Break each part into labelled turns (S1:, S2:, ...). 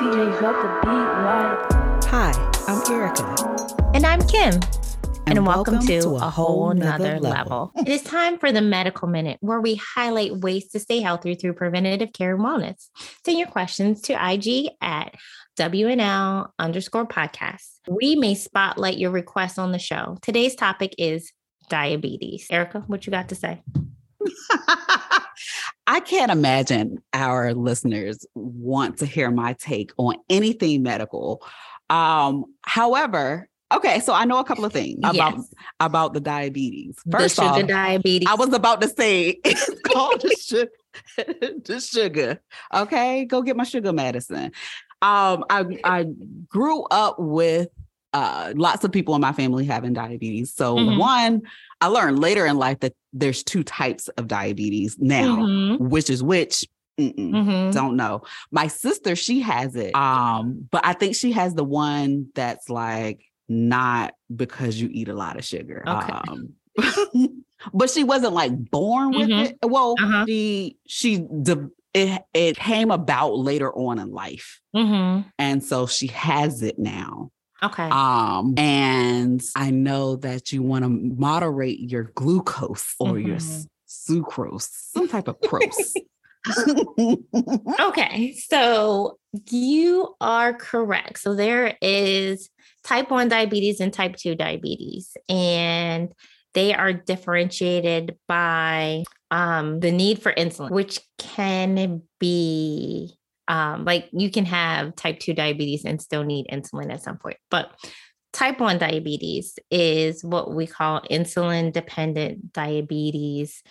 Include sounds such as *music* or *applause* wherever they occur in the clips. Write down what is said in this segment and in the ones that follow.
S1: TJ got the beat right.
S2: Hi, I'm Erica.
S3: And I'm Kim. And,
S2: And
S3: welcome,
S2: welcome
S3: to,
S2: to
S3: a
S2: a
S3: whole
S2: whole
S3: nother
S2: nother
S3: level.
S2: level.
S3: it is time for the medical minute where we highlight ways to stay healthy through preventative care and wellness. Send your questions to IG at WNL underscore podcast. We may spotlight your requests on the show. Today's topic is diabetes. Erica, what you got to say? *laughs*
S2: I can't imagine our listeners want to hear my take on anything medical. Um, however, okay, so I know a couple of things about
S3: Yes.
S2: about the diabetes.
S3: the
S2: First
S3: sugar
S2: off,
S3: diabetes.
S2: I was about to say *laughs* it's *laughs* called the sugar. *laughs* the sugar. Okay, go get my sugar medicine. Um, I I grew up with uh lots of people in my family having diabetes. So
S3: Mhm.
S2: one, I learned later in life that there's two types of diabetes now,
S3: Mhm,
S2: which is which. Mm-mm,
S3: mhm.
S2: Don't know. My sister, she has it. Um, but I think she has the one that's like not because you eat a lot of sugar.
S3: Okay.
S2: Um, *laughs* but she wasn't like born with
S3: Mhm.
S2: it. Well,
S3: Uh-huh.
S2: she she de- it it came about later on in life,
S3: Mhm.
S2: and so she has it now.
S3: Okay.
S2: Um, and I know that you want to moderate your glucose or your sucrose, some type of prose. *laughs*
S3: Okay, so you are correct. So there is type 1 diabetes and type 2 diabetes, and they are differentiated by um, the need for insulin, which can be um, like you can have type 2 diabetes and still need insulin at some point. But type 1 diabetes is what we call insulin dependent diabetes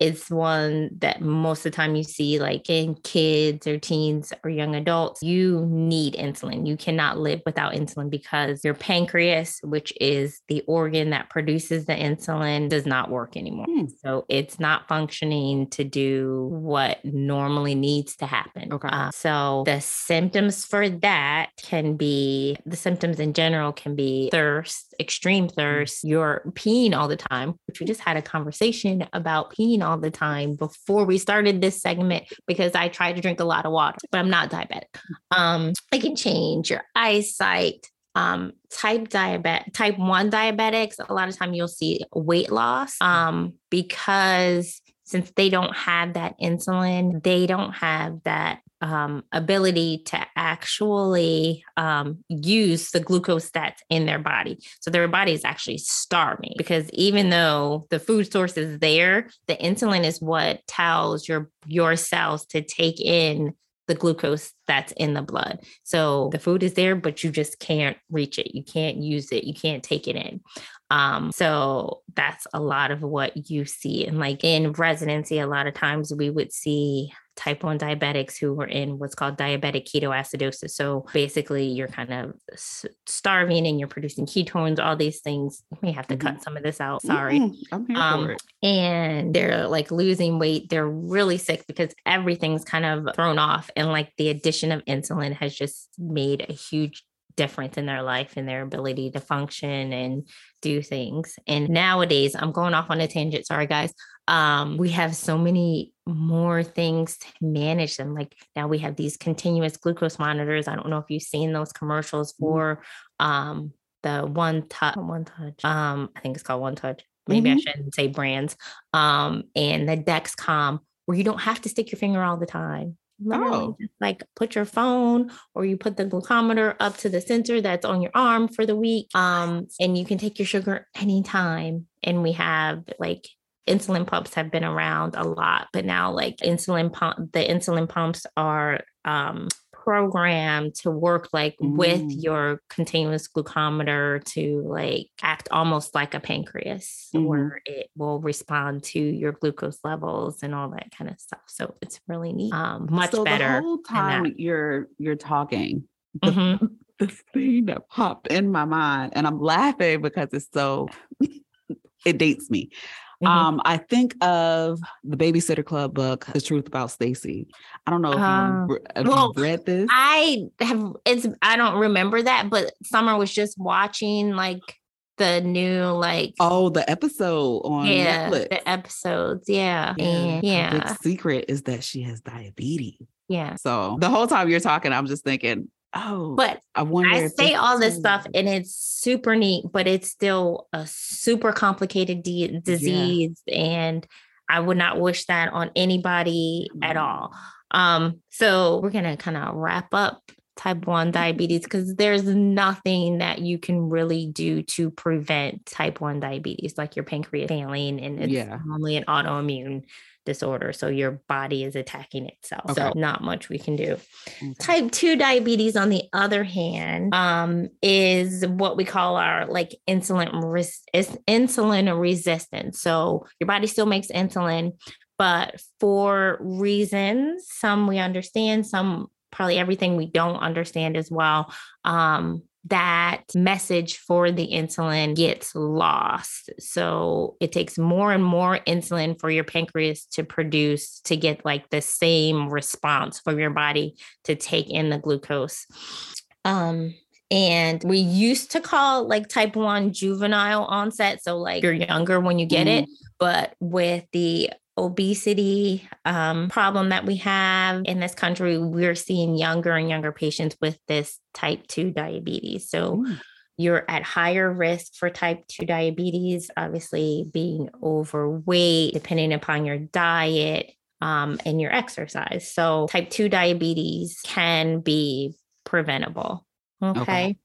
S3: it's one that most of the time you see like in kids or teens or young adults you need insulin you cannot live without insulin because your pancreas which is the organ that produces the insulin does not work anymore
S2: Hmm.
S3: so it's not functioning to do what normally needs to happen
S2: Okay.
S3: Uh, so the symptoms for that can be the symptoms in general can be thirst extreme thirst you're peeing all the time which we just had a conversation about peeing all the time before we started this segment because I try to drink a lot of water, but I'm not diabetic. Um, it can change your eyesight. Um, type diabetic, type one diabetics, a lot of time you'll see weight loss. Um, because since they don't have that insulin, they don't have that um, ability to actually um, use the glucose that's in their body. So their body is actually starving because even though the food source is there, the insulin is what tells your your cells to take in the glucose that's in the blood. So the food is there, but you just can't reach it. You can't use it. You can't take it in. Um, so that's a lot of what you see. And like in residency, a lot of times we would see type 1 diabetics who were in what's called diabetic ketoacidosis. So basically, you're kind of s- starving and you're producing ketones, all these things. You may have to cut some of this out. Sorry
S2: Mm, here
S3: um, and they're like losing weight. They're really sick because everything's kind of thrown off. And like the addition of insulin has just made a huge difference in their life and their ability to function and do things. And nowadays, I'm going off on a tangent. Sorry, guys. Um, we have so many more things to manage them. Like now we have these continuous glucose monitors. I don't know if you've seen those commercials for um the one touch one touch. Um, I think it's called one touch maybe I
S2: Mhm.
S3: shouldn't say brands, um, and the Dexcom, where you don't have to stick your finger all the time. Literally,
S2: Oh.
S3: just like put your phone or you put the glucometer up to the sensor that's on your arm for the week, um, and you can take your sugar anytime. And we have like insulin pumps have been around a lot, but now like insulin pump, the insulin pumps are um, programmed to work like with
S2: Mm.
S3: your continuous glucometer to like act almost like a pancreas
S2: Mhm.
S3: where it will respond to your glucose levels and all that kind of stuff. So it's really neat. Um, much
S2: so
S3: better.
S2: The whole time you're you're talking, the, *laughs*
S3: Mhm.
S2: the thing that popped in my mind, and I'm laughing because it's so *laughs* it dates me.
S3: Mhm.
S2: Um, I think of the Babysitter Club book, The Truth About Stacey. I don't know if,
S3: Uh,
S2: you, re- if
S3: well,
S2: you've read this.
S3: I have it's I don't remember that, but Summer was just watching like the new like
S2: oh, the episode on
S3: yeah
S2: Netflix.
S3: the episodes. Yeah.
S2: Yeah,
S3: And yeah.
S2: big secret is that she has diabetes.
S3: Yeah.
S2: So the whole time you're talking, I'm just thinking, oh,
S3: But
S2: I wonder.
S3: I say all this stuff and it's super neat, but it's still a super complicated de- disease. And I would not wish that on anybody at
S2: Mm.
S3: all. Um, so we're gonna kind of wrap up type 1 diabetes because there's nothing that you can really do to prevent type 1 diabetes, like your pancreas failing, and it's
S2: Yeah.
S3: normally an autoimmune disorder. So your body is attacking itself.
S2: Okay.
S3: So not much we can do.
S2: Okay.
S3: Type 2 diabetes, on the other hand, um, is what we call our like insulin res- is insulin resistance. So your body still makes insulin, but for reasons, some we understand, some probably everything we don't understand as well. Um, that message for the insulin gets lost. So it takes more and more insulin for your pancreas to produce to get like the same response from your body to take in the glucose. Um, and we used to call like type 1 juvenile onset. So, like you're younger when you get it, but with the obesity um, problem that we have in this country, we're seeing younger and younger patients with this type 2 diabetes. So,
S2: Mm.
S3: you're at higher risk for type 2 diabetes, obviously being overweight, depending upon your diet um, and your exercise. So, type 2 diabetes can be preventable. Okay.
S2: Okay.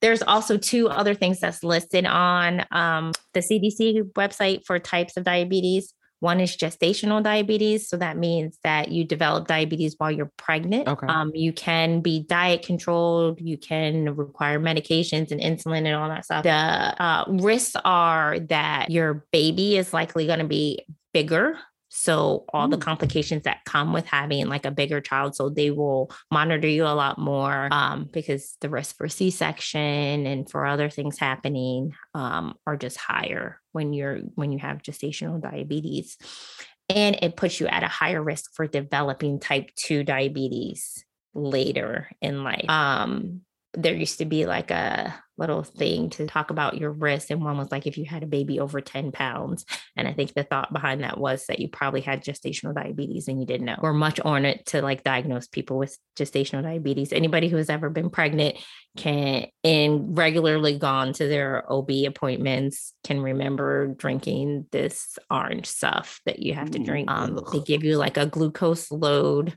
S3: There's also two other things that's listed on um, the CDC website for types of diabetes. One is gestational diabetes. So that means that you develop diabetes while you're pregnant.
S2: Okay.
S3: Um, you can be diet controlled. You can require medications and insulin and all that stuff. The uh, risks are that your baby is likely going to be bigger. So all the
S2: Mm.
S3: complications that come with having like a bigger child, so they will monitor you a lot more um, because the risk for C-section and for other things happening um, are just higher when you're when you have gestational diabetes, and it puts you at a higher risk for developing type two diabetes later in life. Um, there used to be like a little thing to talk about your risk, and one was like if you had a baby over 10 pounds. And I think the thought behind that was that you probably had gestational diabetes and you didn't know. We're much on it to like diagnose people with gestational diabetes. Anybody who has ever been pregnant can and regularly gone to their OB appointments can remember drinking this orange stuff that you have to drink. Um, they give you like a glucose load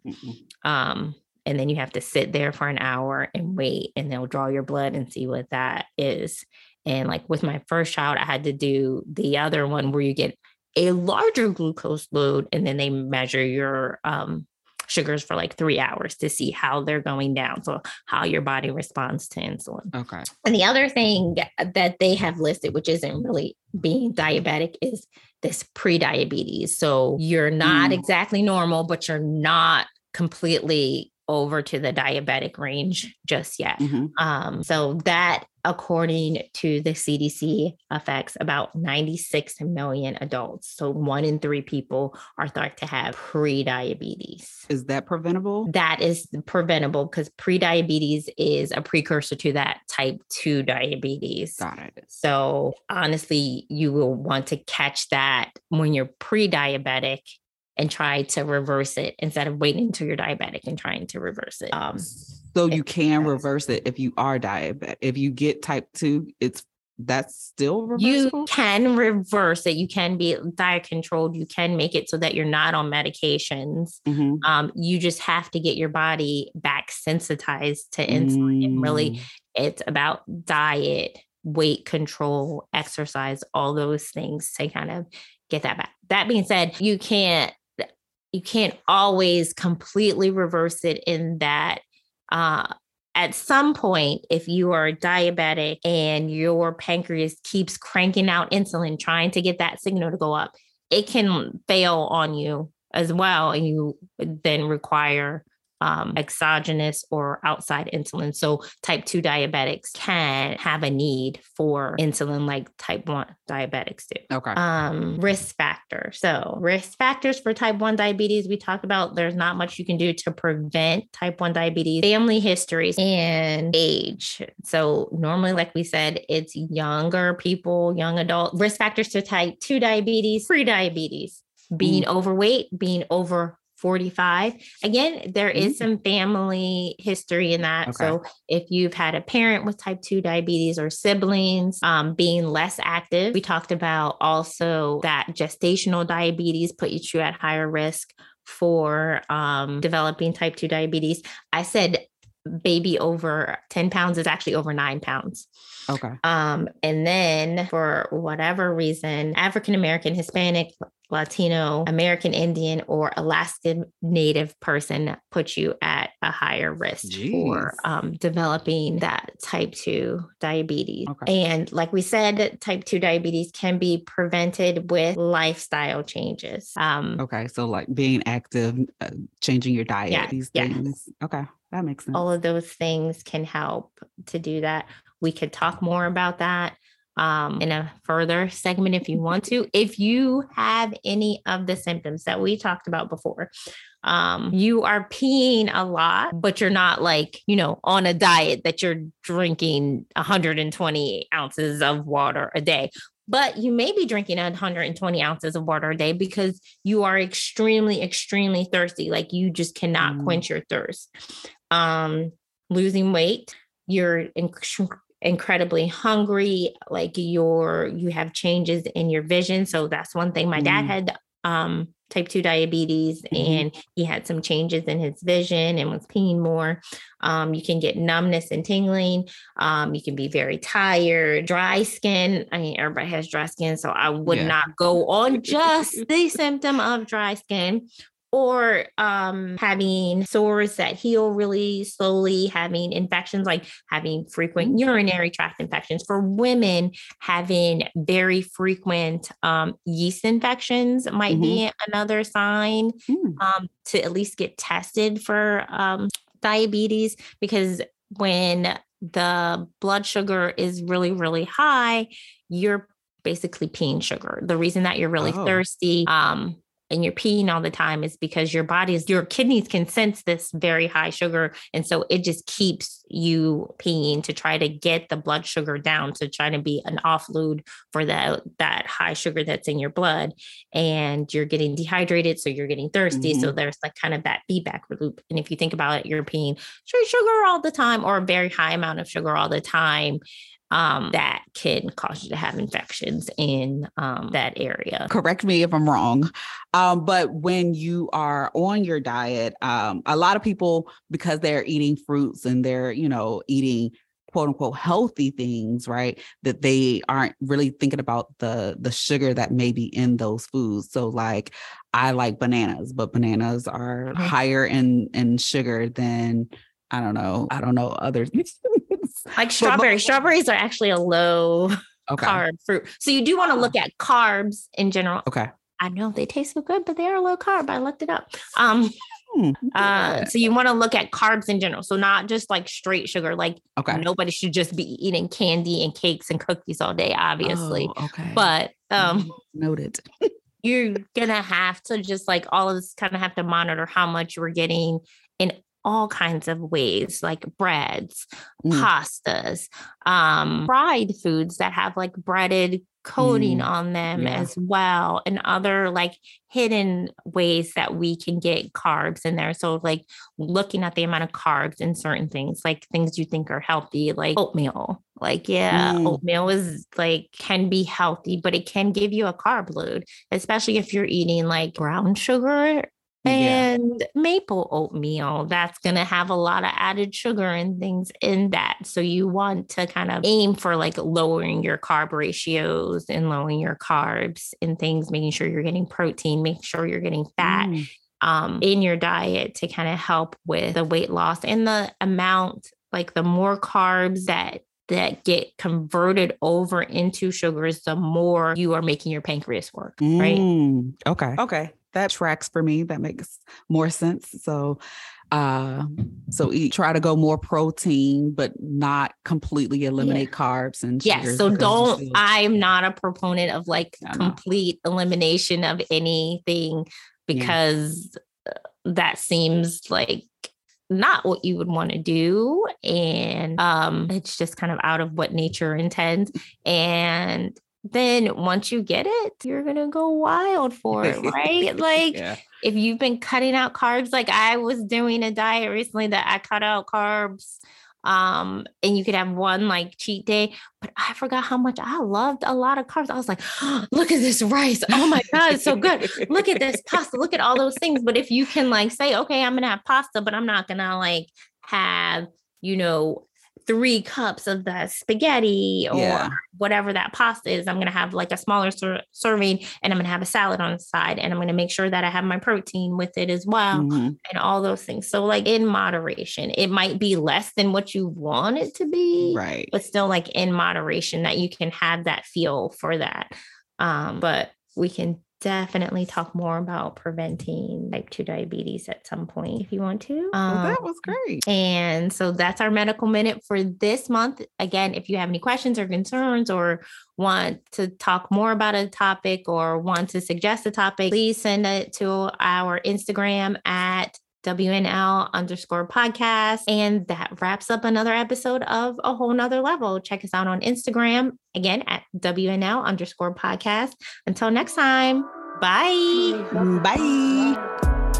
S3: um, and then you have to sit there for an hour and wait and they'll draw your blood and see what that is and like with my first child i had to do the other one where you get a larger glucose load and then they measure your um, sugars for like three hours to see how they're going down so how your body responds to insulin
S2: Okay.
S3: and the other thing that they have listed, which isn't really being diabetic, is this pre-diabetes. So you're not
S2: Mm.
S3: exactly normal, but you're not completely over to the diabetic range just yet.
S2: Mhm.
S3: Um, so that, according to the CDC, affects about 96 million adults. So one in three people are thought to have pre-diabetes
S2: Is that preventable?
S3: that is preventable because pre-diabetes is a precursor to that type 2 diabetes.
S2: Got it.
S3: So honestly, you will want to catch that when you're pre-diabetic and try to reverse it instead of waiting until you're diabetic and trying to reverse it. Um,
S2: So you can reverse it if you are diabetic. If you get type two, it's that's still
S3: you can reverse it. You can be diet controlled. You can make it so that you're not on medications.
S2: Mhm.
S3: Um, you just have to get your body back sensitized to insulin and really
S2: Mm.
S3: it's about diet, weight control, exercise, all those things to kind of get that back. That being said, you can't you can't always completely reverse it in that uh at some point if you are diabetic and your pancreas keeps cranking out insulin trying to get that signal to go up, it can fail on you as well and you then require um, exogenous or outside insulin. So, type 2 diabetics can have a need for insulin like type 1 diabetics do.
S2: Okay.
S3: Um, risk factor. So, risk factors for type 1 diabetes, we talked about there's not much you can do to prevent type 1 diabetes, family histories, and age. So, normally, like we said, it's younger people, young adult. Risk factors to type 2 diabetes, pre diabetes, being overweight, being over 45. Again, there is some family history in that.
S2: Okay.
S3: So if you've had a parent with type 2 diabetes or siblings um, being less active, we talked about also that gestational diabetes put you at higher risk for um, developing type 2 diabetes. I said baby over 10 pounds is actually over nine pounds.
S2: Okay.
S3: Um, and then for whatever reason, African American, Hispanic, Latino, American Indian, or Alaskan Native person puts you at a higher risk for um, developing that type 2 diabetes.
S2: Okay.
S3: And like we said, type 2 diabetes can be prevented with lifestyle changes. Um,
S2: Okay. So like being active, uh, changing your diet,
S3: Yeah,
S2: these
S3: yeah.
S2: things. Okay. That makes sense.
S3: all of those things can help to do that. We could talk more about that um, in a further segment if you want to. *laughs* If you have any of the symptoms that we talked about before, um, you are peeing a lot, but you're not like, you know, on a diet that you're drinking 120 ounces of water a day. But you may be drinking 120 ounces of water a day because you are extremely, extremely thirsty. Like you just cannot
S2: Mm.
S3: quench your thirst. Um, losing weight, you're inc- incredibly hungry like you're you have changes in your vision so that's one thing my dad
S2: Mm.
S3: had um type 2 diabetes
S2: Mhm.
S3: and he had some changes in his vision and was peeing more um you can get numbness and tingling um you can be very tired dry skin i mean everybody has dry skin so i would
S2: Yeah.
S3: not go on just the symptom of dry skin or um, having sores that heal really slowly, having infections like having frequent urinary tract infections. For women, having very frequent um, yeast infections might be another sign
S2: Mm.
S3: um, to at least get tested for um, diabetes because when the blood sugar is really, really high, you're basically peeing sugar. The reason that you're really
S2: Oh.
S3: thirsty um, and you're peeing all the time is because your body's, your kidneys can sense this very high sugar. And so it just keeps you peeing to try to get the blood sugar down to try to be an offload for that, that high sugar that's in your blood. And you're getting dehydrated. So you're getting thirsty. So mm-hmm. there's like kind of that feedback loop. And if you think about it, you're peeing straight sugar all the time or a very high amount of sugar all the time um, that can cause you to have infections in um, that area.
S2: correct me if I'm wrong. Um, but when you are on your diet, um, a lot of people, because they're eating fruits and they're, you know, eating quote unquote healthy things, right? That they aren't really thinking about the the sugar that may be in those foods. So like I like bananas, but bananas are higher in in sugar than I don't know, I don't know other *laughs*
S3: Like strawberries. Strawberries are actually a low
S2: okay.
S3: carb fruit. So you do want to look at carbs in general.
S2: Okay.
S3: I know they taste so good, but they are low carb. I looked it up. Um,
S2: Hmm,
S3: uh, so you want to look at carbs in general. So not just like straight sugar. Like
S2: okay.
S3: nobody should just be eating candy and cakes and cookies all day, obviously.
S2: Oh, okay.
S3: But um,
S2: noted.
S3: you're gonna have to just like all of this kind of have to monitor how much you're getting in all kinds of ways like breads
S2: Mm.
S3: pastas um fried foods that have like breaded coating
S2: Mm,
S3: on them
S2: yeah.
S3: as well and other like hidden ways that we can get carbs in there so like looking at the amount of carbs in certain things like things you think are healthy like oatmeal like yeah
S2: Mm.
S3: oatmeal is like can be healthy but it can give you a carb load especially if you're eating like brown sugar
S2: Yeah.
S3: and maple oatmeal that's going to have a lot of added sugar and things in that so you want to kind of aim for like lowering your carb ratios and lowering your carbs and things making sure you're getting protein make sure you're getting fat
S2: Mm.
S3: um, in your diet to kind of help with the weight loss and the amount like the more carbs that that get converted over into sugars the more you are making your pancreas work right
S2: Mm, Okay. Okay. That tracks for me. That makes more sense. So uh so eat try to go more protein, but not completely eliminate carbs and
S3: Yes. So don't, I'm not a proponent of like complete elimination of anything because uh, that seems like not what you would want to do. And um, it's just kind of out of what nature intends. And then once you get it, you're going to go wild *laughs* for it, right? like
S2: yeah.
S3: if you've been cutting out carbs, like I was doing a diet recently that I cut out carbs um and you could have one like cheat day but i forgot how much i loved a lot of carbs. I was like oh, *gasps* look at this rice. Oh my god it's so good. Look at this pasta. Look at all those things. But if you can like say okay i'm gonna have pasta but i'm not gonna like have you know three cups of the spaghetti or
S2: Yeah.
S3: whatever that pasta is. I'm going to have like a smaller ser- serving and I'm going to have a salad on the side and I'm going to make sure that I have my protein with it as well
S2: Mhm.
S3: and all those things. So, like in moderation, it might be less than what you want it to be,
S2: Right.
S3: but still like in moderation that you can have that feel for that. Um, but we can definitely talk more about preventing type 2 diabetes at some point if you want to.
S2: Well,
S3: Um,
S2: that was great.
S3: and so that's our medical minute for this month. Again, if you have any questions or concerns or want to talk more about a topic or want to suggest a topic, please send it to our Instagram at WNL underscore podcast. And that wraps up another episode of A Whole Nother Level. Check us out on Instagram again at WNL underscore podcast. Until next time, bye.
S2: Bye.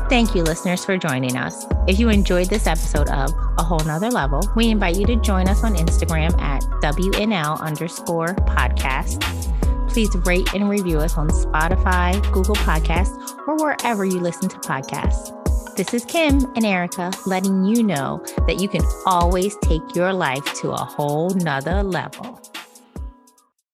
S3: Thank you, listeners, for joining us. If you enjoyed this episode of A Whole Nother Level, we invite you to join us on Instagram at WNL underscore podcast. Please rate and review us on Spotify, Google Podcasts, or wherever you listen to podcasts. This is Kim and Erica letting you know that you can always take your life to a whole nother level.